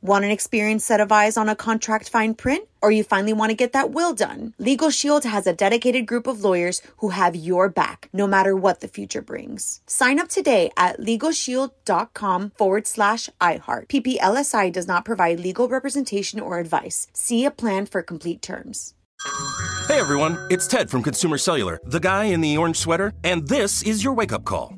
Want an experienced set of eyes on a contract fine print? Or you finally want to get that will done? Legal Shield has a dedicated group of lawyers who have your back, no matter what the future brings. Sign up today at LegalShield.com forward slash iHeart. PPLSI does not provide legal representation or advice. See a plan for complete terms. Hey everyone, it's Ted from Consumer Cellular, the guy in the orange sweater, and this is your wake up call.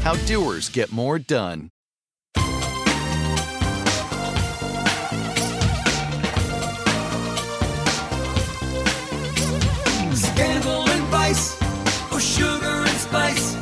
how doers get more done. Scandal and vice, or sugar and spice.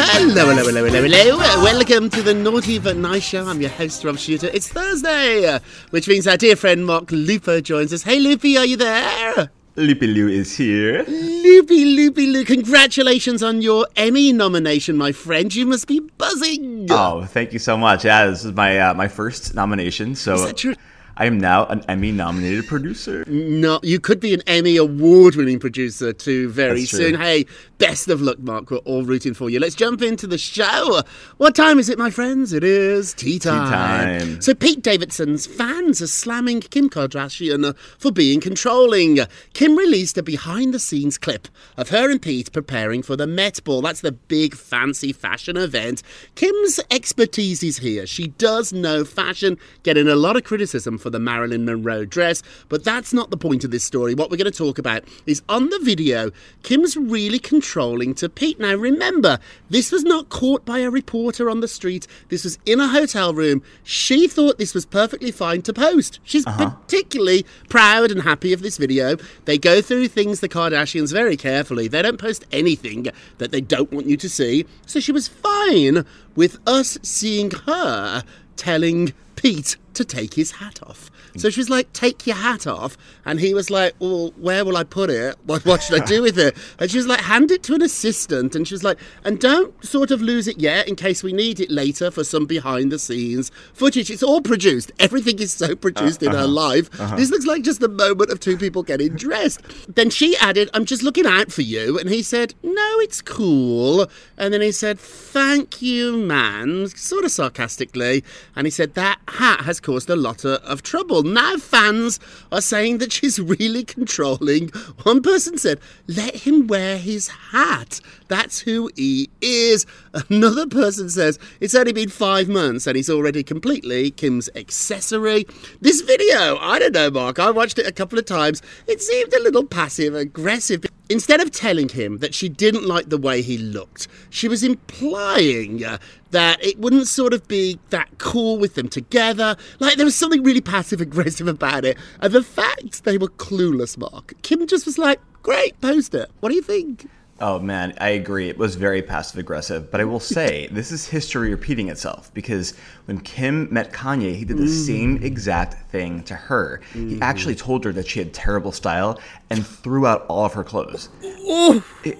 Hello, hello, hello, hello, hello. Welcome to the Naughty But Nice Show. I'm your host, Rob Shuter. It's Thursday, which means our dear friend Mark Lupo joins us. Hey, Loopy, are you there? Loopy Loo is here. Loopy, Loopy, Loo. Congratulations on your Emmy nomination, my friend. You must be buzzing. Oh, thank you so much. Yeah, this is my uh, my first nomination. So Is that true? I am now an Emmy nominated producer. No, you could be an Emmy award winning producer too very That's true. soon. Hey, best of luck, Mark. We're all rooting for you. Let's jump into the show. What time is it, my friends? It is tea time. Tea time. So, Pete Davidson's fans are slamming Kim Kardashian for being controlling. Kim released a behind the scenes clip of her and Pete preparing for the Met Ball. That's the big fancy fashion event. Kim's expertise is here. She does know fashion, getting a lot of criticism for the Marilyn Monroe dress, but that's not the point of this story. What we're going to talk about is on the video, Kim's really controlling to Pete. Now, remember, this was not caught by a reporter on the street, this was in a hotel room. She thought this was perfectly fine to post. She's uh-huh. particularly proud and happy of this video. They go through things, the Kardashians, very carefully. They don't post anything that they don't want you to see. So she was fine with us seeing her telling Pete to take his hat off. So she was like, Take your hat off. And he was like, Well, where will I put it? What, what should I do with it? And she was like, Hand it to an assistant. And she was like, And don't sort of lose it yet in case we need it later for some behind the scenes footage. It's all produced. Everything is so produced in her uh-huh. life. Uh-huh. This looks like just the moment of two people getting dressed. Then she added, I'm just looking out for you. And he said, No, it's cool. And then he said, Thank you, man, sort of sarcastically. And he said, That hat has caused a lot of, trouble. Now fans are saying that she's really controlling. One person said, Let him wear his hat. That's who he is. Another person says, It's only been five months and he's already completely Kim's accessory. This video, I don't know, Mark, I watched it a couple of times. It seemed a little passive aggressive. Instead of telling him that she didn't like the way he looked, she was implying uh, that it wouldn't sort of be that cool with them together. Like there was something really passive aggressive about it. And the fact they were clueless, Mark. Kim just was like, great, post it. What do you think? Oh man, I agree. It was very passive aggressive, but I will say this is history repeating itself because when Kim met Kanye, he did the mm. same exact thing to her. He mm. actually told her that she had terrible style and threw out all of her clothes.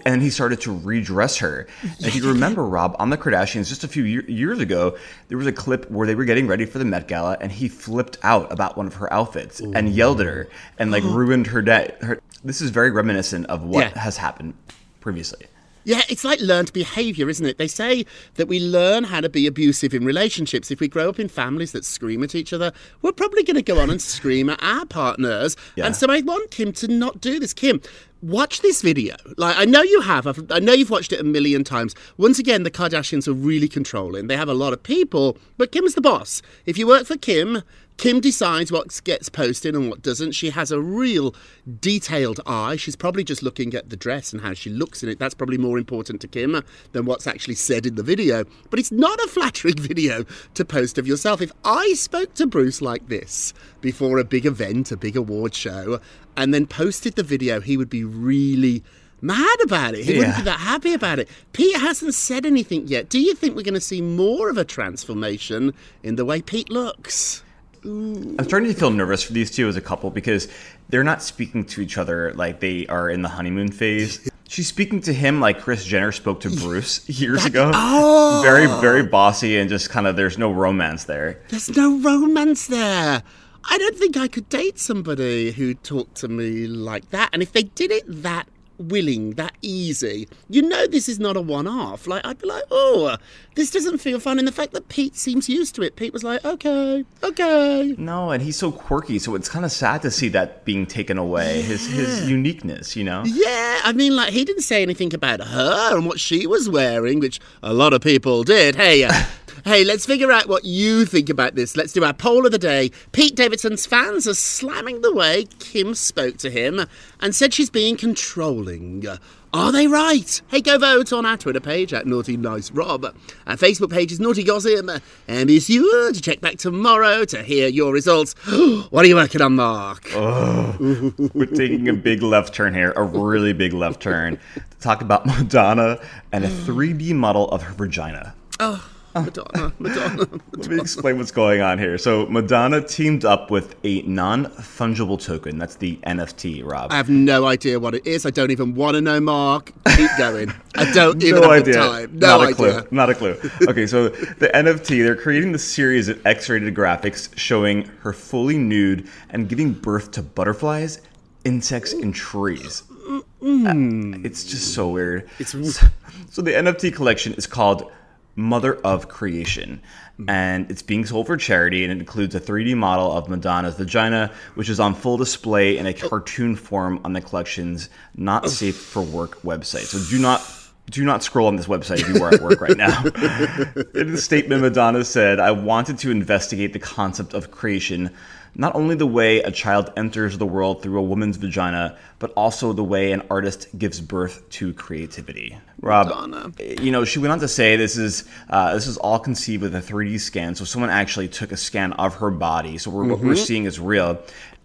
And he started to redress her. And if you remember, Rob, on the Kardashians just a few year- years ago, there was a clip where they were getting ready for the Met Gala, and he flipped out about one of her outfits and yelled at her and like ruined her day. Her, this is very reminiscent of what Yeah. has happened previously. Yeah, it's like learned behaviour, isn't it? They say that we learn how to be abusive in relationships. If we grow up in families that scream at each other, we're probably going to go on and scream at our partners. Yeah. And so I want Kim to not do this. Kim, watch this video. Like I know you have. I've, I know you've watched it a million times. Once again, the Kardashians are really controlling. They have a lot of people, but Kim's the boss. If you work for Kim, Kim decides what gets posted and what doesn't. She has a real detailed eye. She's probably just looking at the dress and how she looks in it. That's probably more important to Kim than what's actually said in the video. But it's not a flattering video to post of yourself. If I spoke to Bruce like this before a big event, a big award show, and then posted the video, he would be really mad about it. He wouldn't be that happy about it. Pete hasn't said anything yet. Do you think we're going to see more of a transformation in the way Pete looks? I'm starting to feel nervous for these two as a couple because they're not speaking to each other like they are in the honeymoon phase. She's speaking to him like Kris Jenner spoke to Bruce years ago. Oh! Very, very bossy and just kind of there's no romance there. There's no romance there. I don't think I could date somebody who talked to me like that. And if they did it that willing, that easy, you know this is not a one-off. Like I'd be like, oh, this doesn't feel fun. And the fact that Pete seems used to it, Pete was like, okay, okay. No, and he's so quirky, so it's kind of sad to see that being taken away. His his uniqueness, you know. Yeah, I mean, like he didn't say anything about her and what she was wearing, which a lot of people did. Hey, uh, hey, let's figure out what you think about this. Let's do our poll of the day. Pete Davidson's fans are slamming the way Kim spoke to him and said she's being controlling. Are they right? Hey, go vote on our Twitter page at Naughty Nice Rob. Our Facebook page is Naughty Gossip. And be sure to check back tomorrow to hear your results. what are you working on, Mark? Oh, we're taking a big left turn here, a really big left turn, to talk about Madonna and a 3D model of her vagina. Oh. Madonna, Madonna, Let me explain what's going on here. So, Madonna teamed up with a non fungible token. That's the NFT, Rob. I have no idea what it is. I don't even want to know, Mark. Keep going. I don't even no have idea. time. No Not a idea. clue. Not a clue. Okay, so the NFT, they're creating the series of X-rated graphics showing her fully nude and giving birth to butterflies, insects, and trees. Mm. It's just so weird. It's so the NFT collection is called Mother of Creation, mm-hmm. and it's being sold for charity, and it includes a 3D model of Madonna's vagina, which is on full display in a oh. cartoon form on the collection's not safe for work website. So do not. Do not scroll on this website if you are at work right now. In the statement, Madonna said, I wanted to investigate the concept of creation, not only the way a child enters the world through a woman's vagina, but also the way an artist gives birth to creativity. Rob, Madonna. you know, she went on to say this is uh, this is all conceived with a 3D scan. So someone actually took a scan of her body. So we're, what we're Mhm. seeing is real.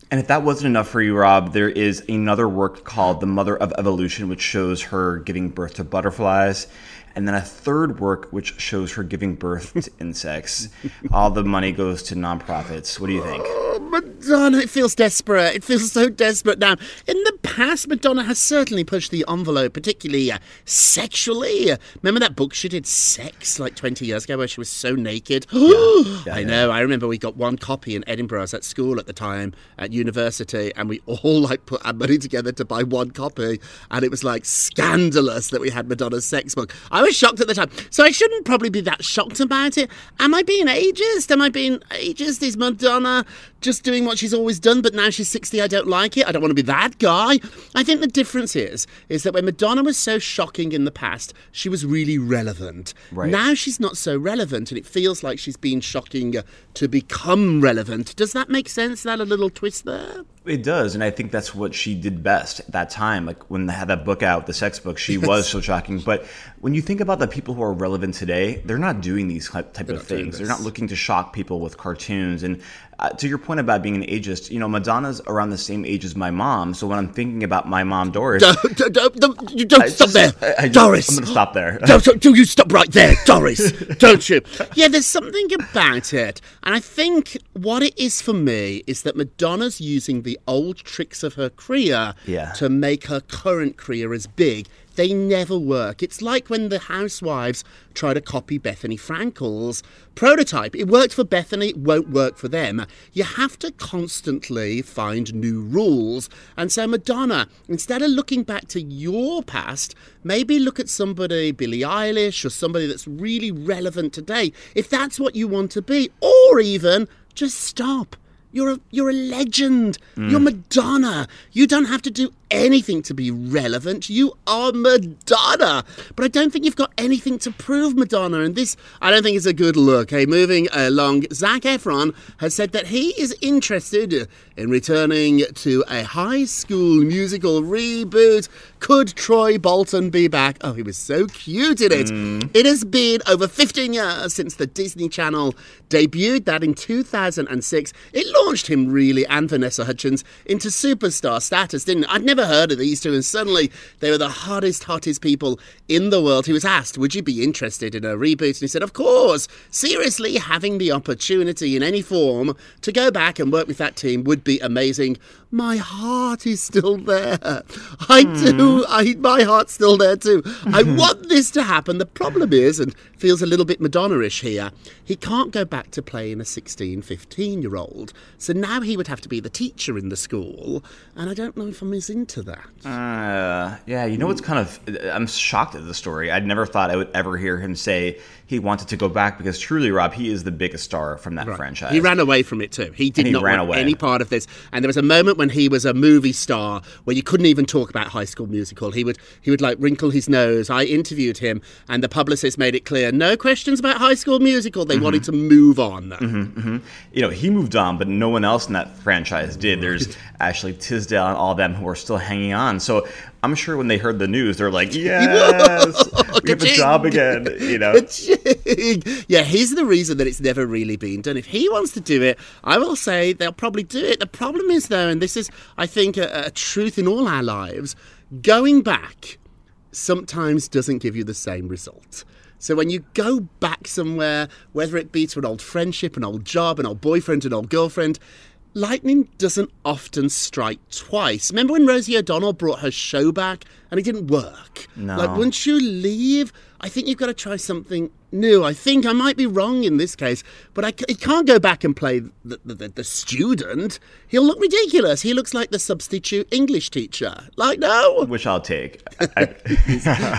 And if that wasn't enough for you, Rob, there is another work called The Mother of Evolution, which shows her giving birth to butterflies. And then a third work which shows her giving birth to insects. All the money goes to nonprofits. What do you think? Madonna, it feels desperate. It feels so desperate now. In the past, Madonna has certainly pushed the envelope, particularly uh, sexually. Remember that book she did, Sex, like 20 years ago, where she was so naked? Yeah, I yeah. know. I remember we got one copy in Edinburgh. I was at school at the time, at university, and we all like put our money together to buy one copy. And it was like scandalous that we had Madonna's sex book. I was shocked at the time. So I shouldn't probably be that shocked about it. Am I being ageist? Am I being ageist? Is Madonna just doing what she's always done, but now she's 60, I don't like it? I don't want to be that guy. I think the difference is, is that when Madonna was so shocking in the past, she was really relevant. Right. Now she's not so relevant, and it feels like she's been shocking to become relevant. Does that make sense? Is that a little twist there? It does, and I think that's what she did best at that time. Like when they had that book out, the sex book, she was so shocking. But when you think about the people who are relevant today, they're not doing these type type of things. They're not looking to shock people with cartoons. And uh, to your point about being an ageist, you know, Madonna's around the same age as my mom. So when I'm thinking about my mom, Doris, Don't, don't, don't, you don't I, stop there I, I, doris i'm going to stop there. Don't, do you stop right there, Doris? don't you? Yeah, there's something about it. And I think what it is for me is that Madonna's using the old tricks of her career Yeah. to make her current career as big. They never work. It's like when the housewives try to copy Bethenny Frankel's prototype. It worked for Bethenny, it won't work for them. You have to constantly find new rules. And so, Madonna, instead of looking back to your past, maybe look at somebody, Billie Eilish, or somebody that's really relevant today, if that's what you want to be, or even just stop. You're a you're a legend. Mm. You're Madonna. You don't have to do anything to be relevant. You are Madonna. But I don't think you've got anything to prove, Madonna. And this, I don't think is a good look. Hey, moving along, Zac Efron has said that he is interested in returning to a high school musical reboot. Could Troy Bolton be back? Oh, he was so cute in it. Mm. It has been over 15 years since the Disney Channel debuted that in 2006. It launched him really and Vanessa Hudgens into superstar status, didn't it? I'd never heard of these two, and suddenly they were the hottest, hottest people in the world. He was asked, Would you be interested in a reboot? And he said, Of course. Seriously, having the opportunity in any form to go back and work with that team would be amazing. My heart is still there. I hmm. do. I, my heart's still there too. I want this to happen. The problem is, and feels a little bit Madonna ish here, he can't go back to playing a 16, 15 year old So now he would have to be the teacher in the school, and I don't know if I'm as into that. Uh, yeah, you know what's kind of I'm shocked at the story. I'd never thought I would ever hear him say he wanted to go back because truly, Rob, he is the biggest star from that franchise. He ran away from it too. He did he not ran want away. any part of this. And there was a moment when he was a movie star where you couldn't even talk about High School Musical. He would he would like wrinkle his nose. I interviewed him, and the publicist made it clear no questions about High School Musical. They wanted to move on. hmm You know, he moved on, but no one else in that franchise did. There's Ashley Tisdale and all them who are still hanging on. So I'm sure when they heard the news, they're like, "Yes, we have a job again." You know, yeah, he's the reason that it's never really been done. If he wants to do it, I will say they'll probably do it. The problem is, though, and this is, I think, a, a truth in all our lives, going back sometimes doesn't give you the same result. So when you go back somewhere, whether it be to an old friendship, an old job, an old boyfriend, an old girlfriend, lightning doesn't often strike twice. Remember when Rosie O'Donnell brought her show back and it didn't work? No. Like once you leave, I think you've got to try something new. I think I might be wrong in this case, but I c- he can't go back and play the, the, the, student. He'll look ridiculous. He looks like the substitute English teacher. Like no. which I'll take. I-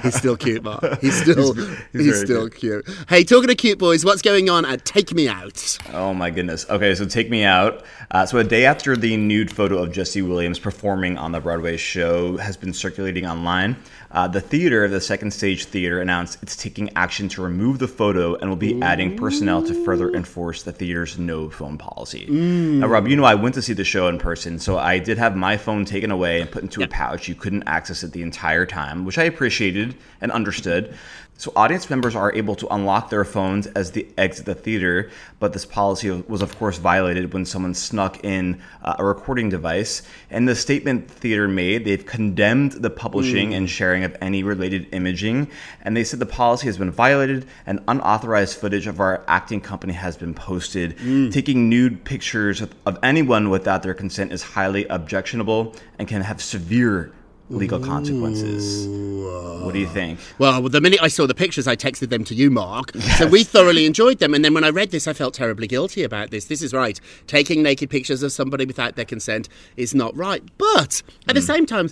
He's still cute, Mark. He's still He's- he's, he's still cute. Hey, talking to cute boys, what's going on at Take Me Out? Oh my goodness. Okay, so take me out. Uh, so a day after the nude photo of Jesse Williams performing on the Broadway show has been circulating online, uh, the theater, the Second Stage Theater, announced it's taking action to remove the photo and will be adding personnel to further enforce the theater's no phone policy. Mm. Now, Rob, you know I went to see the show in person, so I did have my phone taken away and put into a pouch. You couldn't access it the entire time, which I appreciated and understood. So audience members are able to unlock their phones as they exit the theater, but this policy was of course violated when someone snuck in uh, a recording device. And the statement the theater made, they've condemned the publishing Mm. and sharing of any related imaging, and they said the policy has been violated and unauthorized footage of our acting company has been posted. Taking nude pictures of, of anyone without their consent is highly objectionable and can have severe legal consequences. What do you think? Well, the minute I saw the pictures, I texted them to you, Mark. So we thoroughly enjoyed them. And then when I read this, I felt terribly guilty about this. This is right. Taking naked pictures of somebody without their consent is not right. But at the hmm. same time,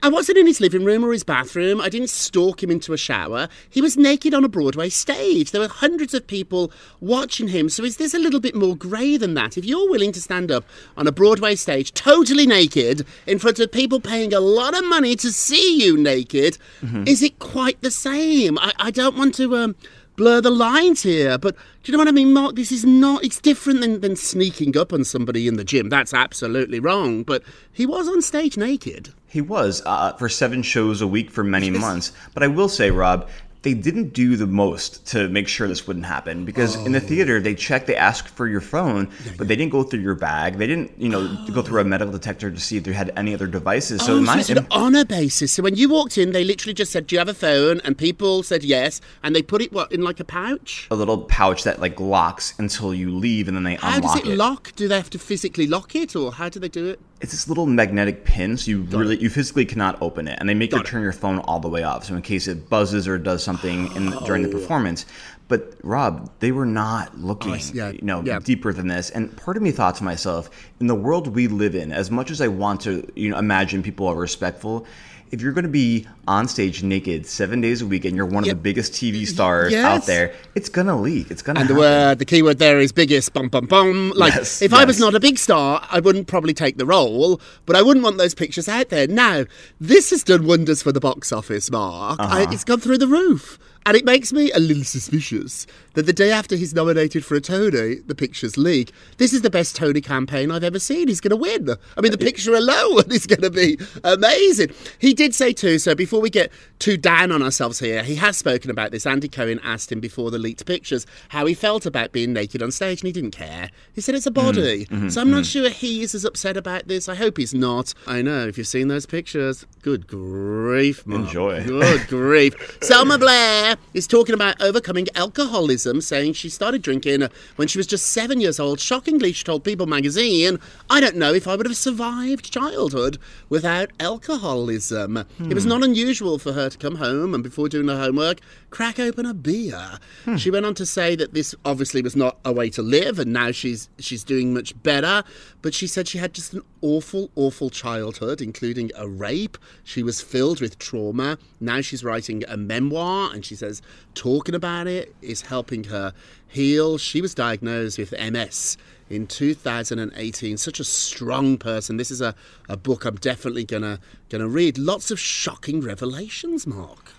I wasn't in his living room or his bathroom. I didn't stalk him into a shower. He was naked on a Broadway stage. There were hundreds of people watching him. So is this a little bit more grey than that? If you're willing to stand up on a Broadway stage totally naked in front of people paying a lot of money to see you naked, is it quite the same? I, I don't want to um, blur the lines here, but do you know what I mean, Mark? This is not, it's different than, than sneaking up on somebody in the gym. That's absolutely wrong. But he was on stage naked. He was uh, for seven shows a week for many months. But I will say, Rob, they didn't do the most to make sure this wouldn't happen because in the theater they checked, they asked for your phone, but they didn't go through your bag. They didn't, you know, go through a medical detector to see if they had any other devices. So oh, in so my, it's an honour basis. So when you walked in, they literally just said, "Do you have a phone?" And people said yes, and they put it what in like a pouch. a little pouch that like locks until you leave, and then they How unlock does it, lock? Do they have to physically lock it, or how do they do it? It's this little magnetic pin, so you really you physically cannot open it, and they make you turn your phone all the way off, so in case it buzzes or does something in during the performance. But Rob, they were not looking, yeah, you know, yeah. deeper than this. And part of me thought to myself, in the world we live in, as much as I want to, you know, imagine people are respectful. If you're going to be on stage naked seven days a week and you're one of the biggest TV stars Yes. out there, it's going to leak. It's going to And the happen. word, the key word there is biggest. Bum bum bum. Like, Yes, if I was not a big star, I wouldn't probably take the role, but I wouldn't want those pictures out there. Now, this has done wonders for the box office, Mark. Uh-huh. it's gone through the roof. And it makes me a little suspicious that the day after he's nominated for a Tony, the pictures leak. This is the best Tony campaign I've ever seen. He's going to win. I mean, the picture alone is going to be amazing. He did say too. So before we get too down on ourselves here, he has spoken about this. Andy Cohen asked him before the leaked pictures how he felt about being naked on stage, and he didn't care. He said it's a body. Mm, mhm, so I'm not mhm. sure he is as upset about this. I hope he's not. I know if you've seen those pictures. Good grief, Mark. Enjoy. Good grief. Selma Blair Claire is talking about overcoming alcoholism, saying she started drinking when she was just seven years old. Shockingly, she told People magazine, I don't know if I would have survived childhood without alcoholism. It was Hmm. not unusual for her to come home and before doing her homework, crack open a beer. Hmm. She went on to say that this obviously was not a way to live and now she's she's doing much better, but she said she had just an awful awful childhood including a rape. She was filled with trauma. Now she's writing a memoir and she says talking about it is helping her heal. She was diagnosed with MS in 2018 such a strong person this is a, a book i'm definitely gonna gonna read lots of shocking revelations mark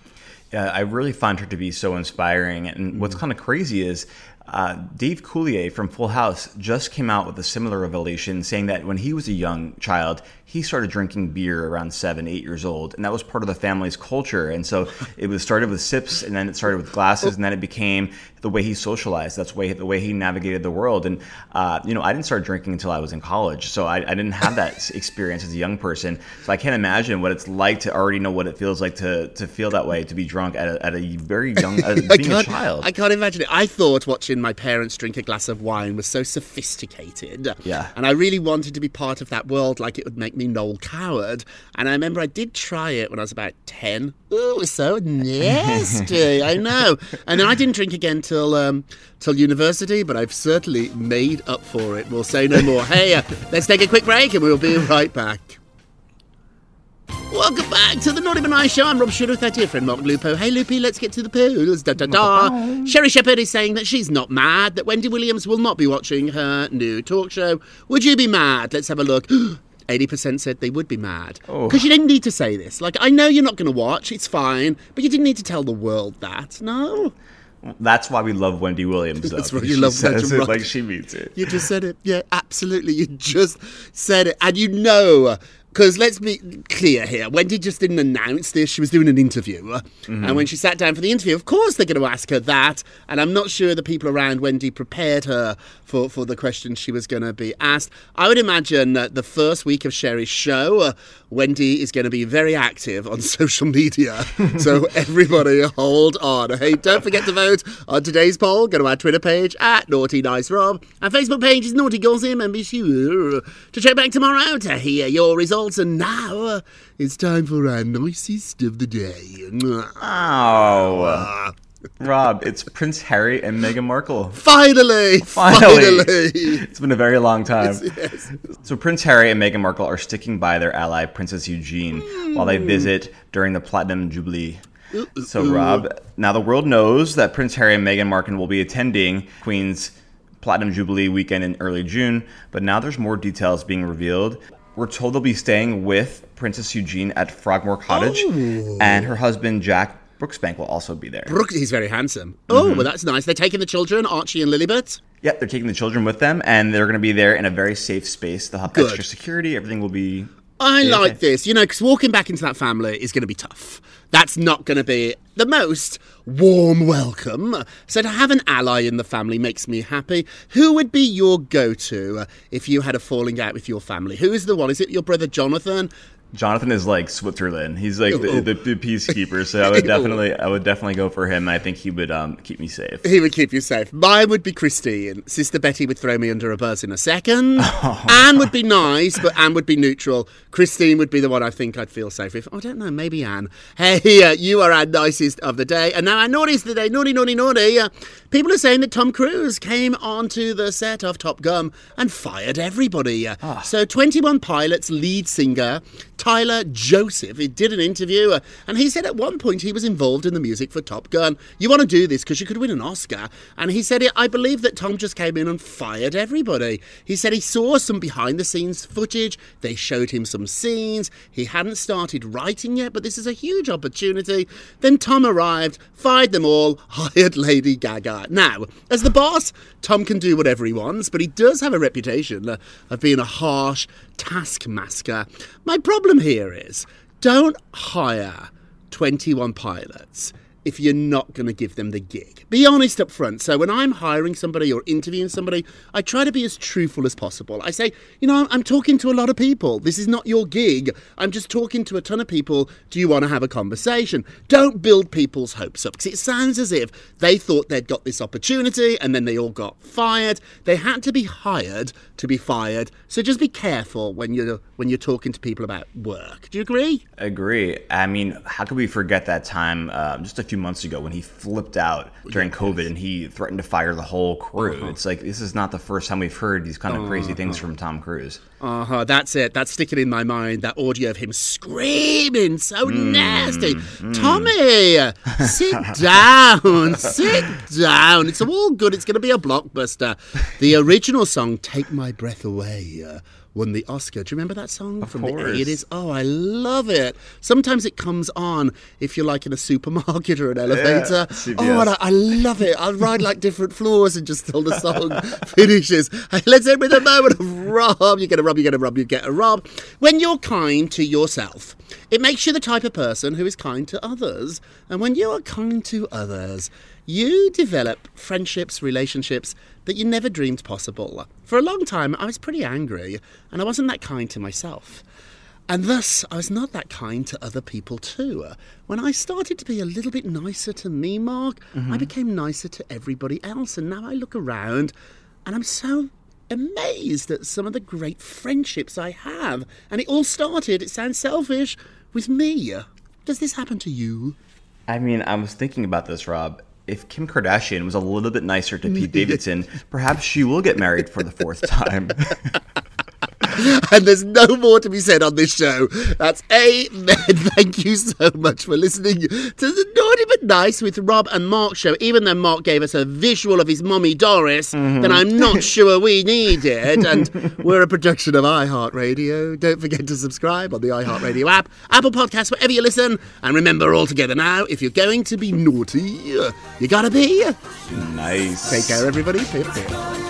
Yeah, I really find her to be so inspiring. And what's mm. kind of crazy is uh, Dave Coulier from Full House just came out with a similar revelation, saying that when he was a young child, he started drinking beer around seven, eight years old, and that was part of the family's culture. And so it was started with sips, and then it started with glasses, and then it became the way he socialized. That's way the way he navigated the world. And uh, you know, I didn't start drinking until I was in college, so I, I didn't have that experience as a young person. So I can't imagine what it's like to already know what it feels like to to feel that way, to be drunk at a, at a very young, uh, I being a child. I can't imagine it. I thought watching my parents drink a glass of wine was so sophisticated. Yeah. And I really wanted to be part of that world like it would make me Noel Coward. And I remember I did try it when I was about 10. Oh, it was so nasty. I know. And then I didn't drink again till um, till university, but I've certainly made up for it. We'll say no more. hey, uh, let's take a quick break and we'll be right back. Welcome back to the Naughty But Nice Show. I'm Rob Shuter with our dear friend Mark Lupo. Hey, Loopy, let's get to the pools. Da da da. Sherri Shepherd is saying that she's not mad, that Wendy Williams will not be watching her new talk show. Would you be mad? Let's have a look. 80% said they would be mad. Oh. Because you didn't need to say this. Like, I know you're not going to watch, it's fine, but you didn't need to tell the world that. No? That's why we love Wendy Williams. Though, That's why you she love says Wendy it like she means it. You just said it. Yeah, absolutely. You just said it. And you know, because let's be clear here. Wendy just didn't announce this. She was doing an interview. And when she sat down for the interview, of course they're going to ask her that. And I'm not sure the people around Wendy prepared her for, for the questions she was going to be asked. I would imagine that the first week of Sherri's show, uh, Wendy is going to be very active on social media. so everybody hold on. Hey, don't forget to vote on today's poll. Go to our Twitter page at Naughty Nice Rob. Our Facebook page is Naughty Gossip and be sure to check back tomorrow to hear your results. And now uh, it's time for our nicest of the day. Oh, Rob, it's Prince Harry and Meghan Markle. Finally! Finally. Finally! It's been a very long time. Yes. So Prince Harry and Meghan Markle are sticking by their ally Princess Eugenie while they hmm. visit during the Platinum Jubilee. Uh, so uh. Rob, now the world knows that Prince Harry and Meghan Markle will be attending Queen's Platinum Jubilee weekend in early June, but now there's more details being revealed. We're told they'll be staying with Princess Eugenie at Frogmore Cottage, Oh. and her husband Jack Brooksbank will also be there. Brooke, he's very handsome. Oh, Mm-hmm. well, that's nice. They're taking the children, Archie and Lilibet. Yep, they're taking the children with them, and they're going to be there in a very safe space. They'll have Good. extra security. Everything will be. I Yeah, like this, you know, because walking back into that family is going to be tough. That's not going to be the most warm welcome. So to have an ally in the family makes me happy. Who would be your go-to uh, if you had a falling out with your family? Who is the one? Is it your brother Jonathan? Jonathan is like Switzerland. He's like Oh. the, the, the peacekeeper. So I would definitely, I would definitely go for him. I think he would um, keep me safe. He would keep you safe. Mine would be Christine. Sister Betty would throw me under a bus in a second. Anne would be nice, but Anne would be neutral. Christine would be the one I think I'd feel safe with. I don't know, maybe Anne. Hey, uh, you are our nicest of the day. And now our naughtiest of the day. Naughty, naughty, naughty. Uh, people are saying that Tom Cruise came onto the set of Top Gun and fired everybody. Uh, So 21 Pilots lead singer Tyler Joseph he did an interview uh, and he said at one point he was involved in the music for Top Gun. You want to do this because you could win an Oscar. And he said, I believe that Tom just came in and fired everybody. He said he saw some behind the scenes footage. They showed him some scenes. He hadn't started writing yet, but this is a huge opportunity. Then Tom arrived, fired them all, hired Lady Gaga. Now, as the boss, Tom can do whatever he wants, but he does have a reputation of being a harsh taskmaster. My problem here is don't hire 21 pilots if you're not going to give them the gig. Be honest up front. So when I'm hiring somebody or interviewing somebody, I try to be as truthful as possible. I say, you know, I'm talking to a lot of people. This is not your gig. I'm just talking to a ton of people. Do you want to have a conversation? Don't build people's hopes up because it sounds as if they thought they'd got this opportunity and then they all got fired. They had to be hired to be fired. So just be careful when you're when you're talking to people about work. Do you agree? Agree. I mean, how could we forget that time uh, just a few months ago when he flipped out during COVID and he threatened to fire the whole crew? Uh-huh. It's like this is not the first time we've heard these kind of crazy things Uh-huh. from Tom Cruise. Uh huh. That's it. That's sticking in my mind. That audio of him screaming, so Mm, nasty. Tommy, sit down. sit down. It's all good. It's going to be a blockbuster. The original song, "Take My Breath Away." Uh, Won the Oscar. Do you remember that song from course. the 80s? Oh, I love it. Sometimes it comes on if you're like in a supermarket or an elevator. CBS. oh, and I, I love it. I'll ride like different floors and just till the song finishes. Let's end with a moment of Rob. You get a Rob, you get a Rob, you get a Rob. When you're kind to yourself, it makes you the type of person who is kind to others. And when you are kind to others, you develop friendships, relationships that you never dreamed possible. For a long time, I was pretty angry and I wasn't that kind to myself. And thus, I was not that kind to other people too. When I started to be a little bit nicer to me, Mark, I mm-hmm. became nicer to everybody else. And now I look around and I'm so amazed at some of the great friendships I have. And it all started, it sounds selfish, with me. Does this happen to you? I mean, I was thinking about this, Rob. If Kim Kardashian was a little bit nicer to Pete Davidson, perhaps she will get married for the fourth time. and there's no more to be said on this show. That's amen. Thank you so much for listening to the Naughty But Nice with Rob and Mark show. Even though Mark gave us a visual of his mummy Doris, mm-hmm. then I'm not sure we need it. And we're a production of iHeartRadio. Don't forget to subscribe on the iHeartRadio app, Apple Podcasts, wherever you listen. And remember all together now, if you're going to be naughty, you gotta be. nice. Take care, everybody. Pip, pip.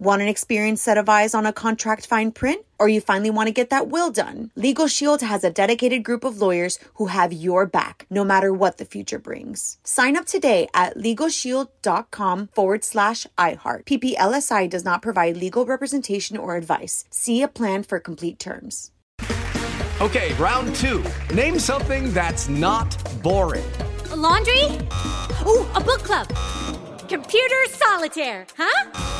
Want an experienced set of eyes on a contract fine print? Or you finally want to get that will done? Legal Shield has a dedicated group of lawyers who have your back, no matter what the future brings. Sign up today at LegalShield.com forward slash iHeart. PPLSI does not provide legal representation or advice. See a plan for complete terms. Okay, round two. Name something that's not boring. A laundry? Ooh, a book club. Computer solitaire, huh?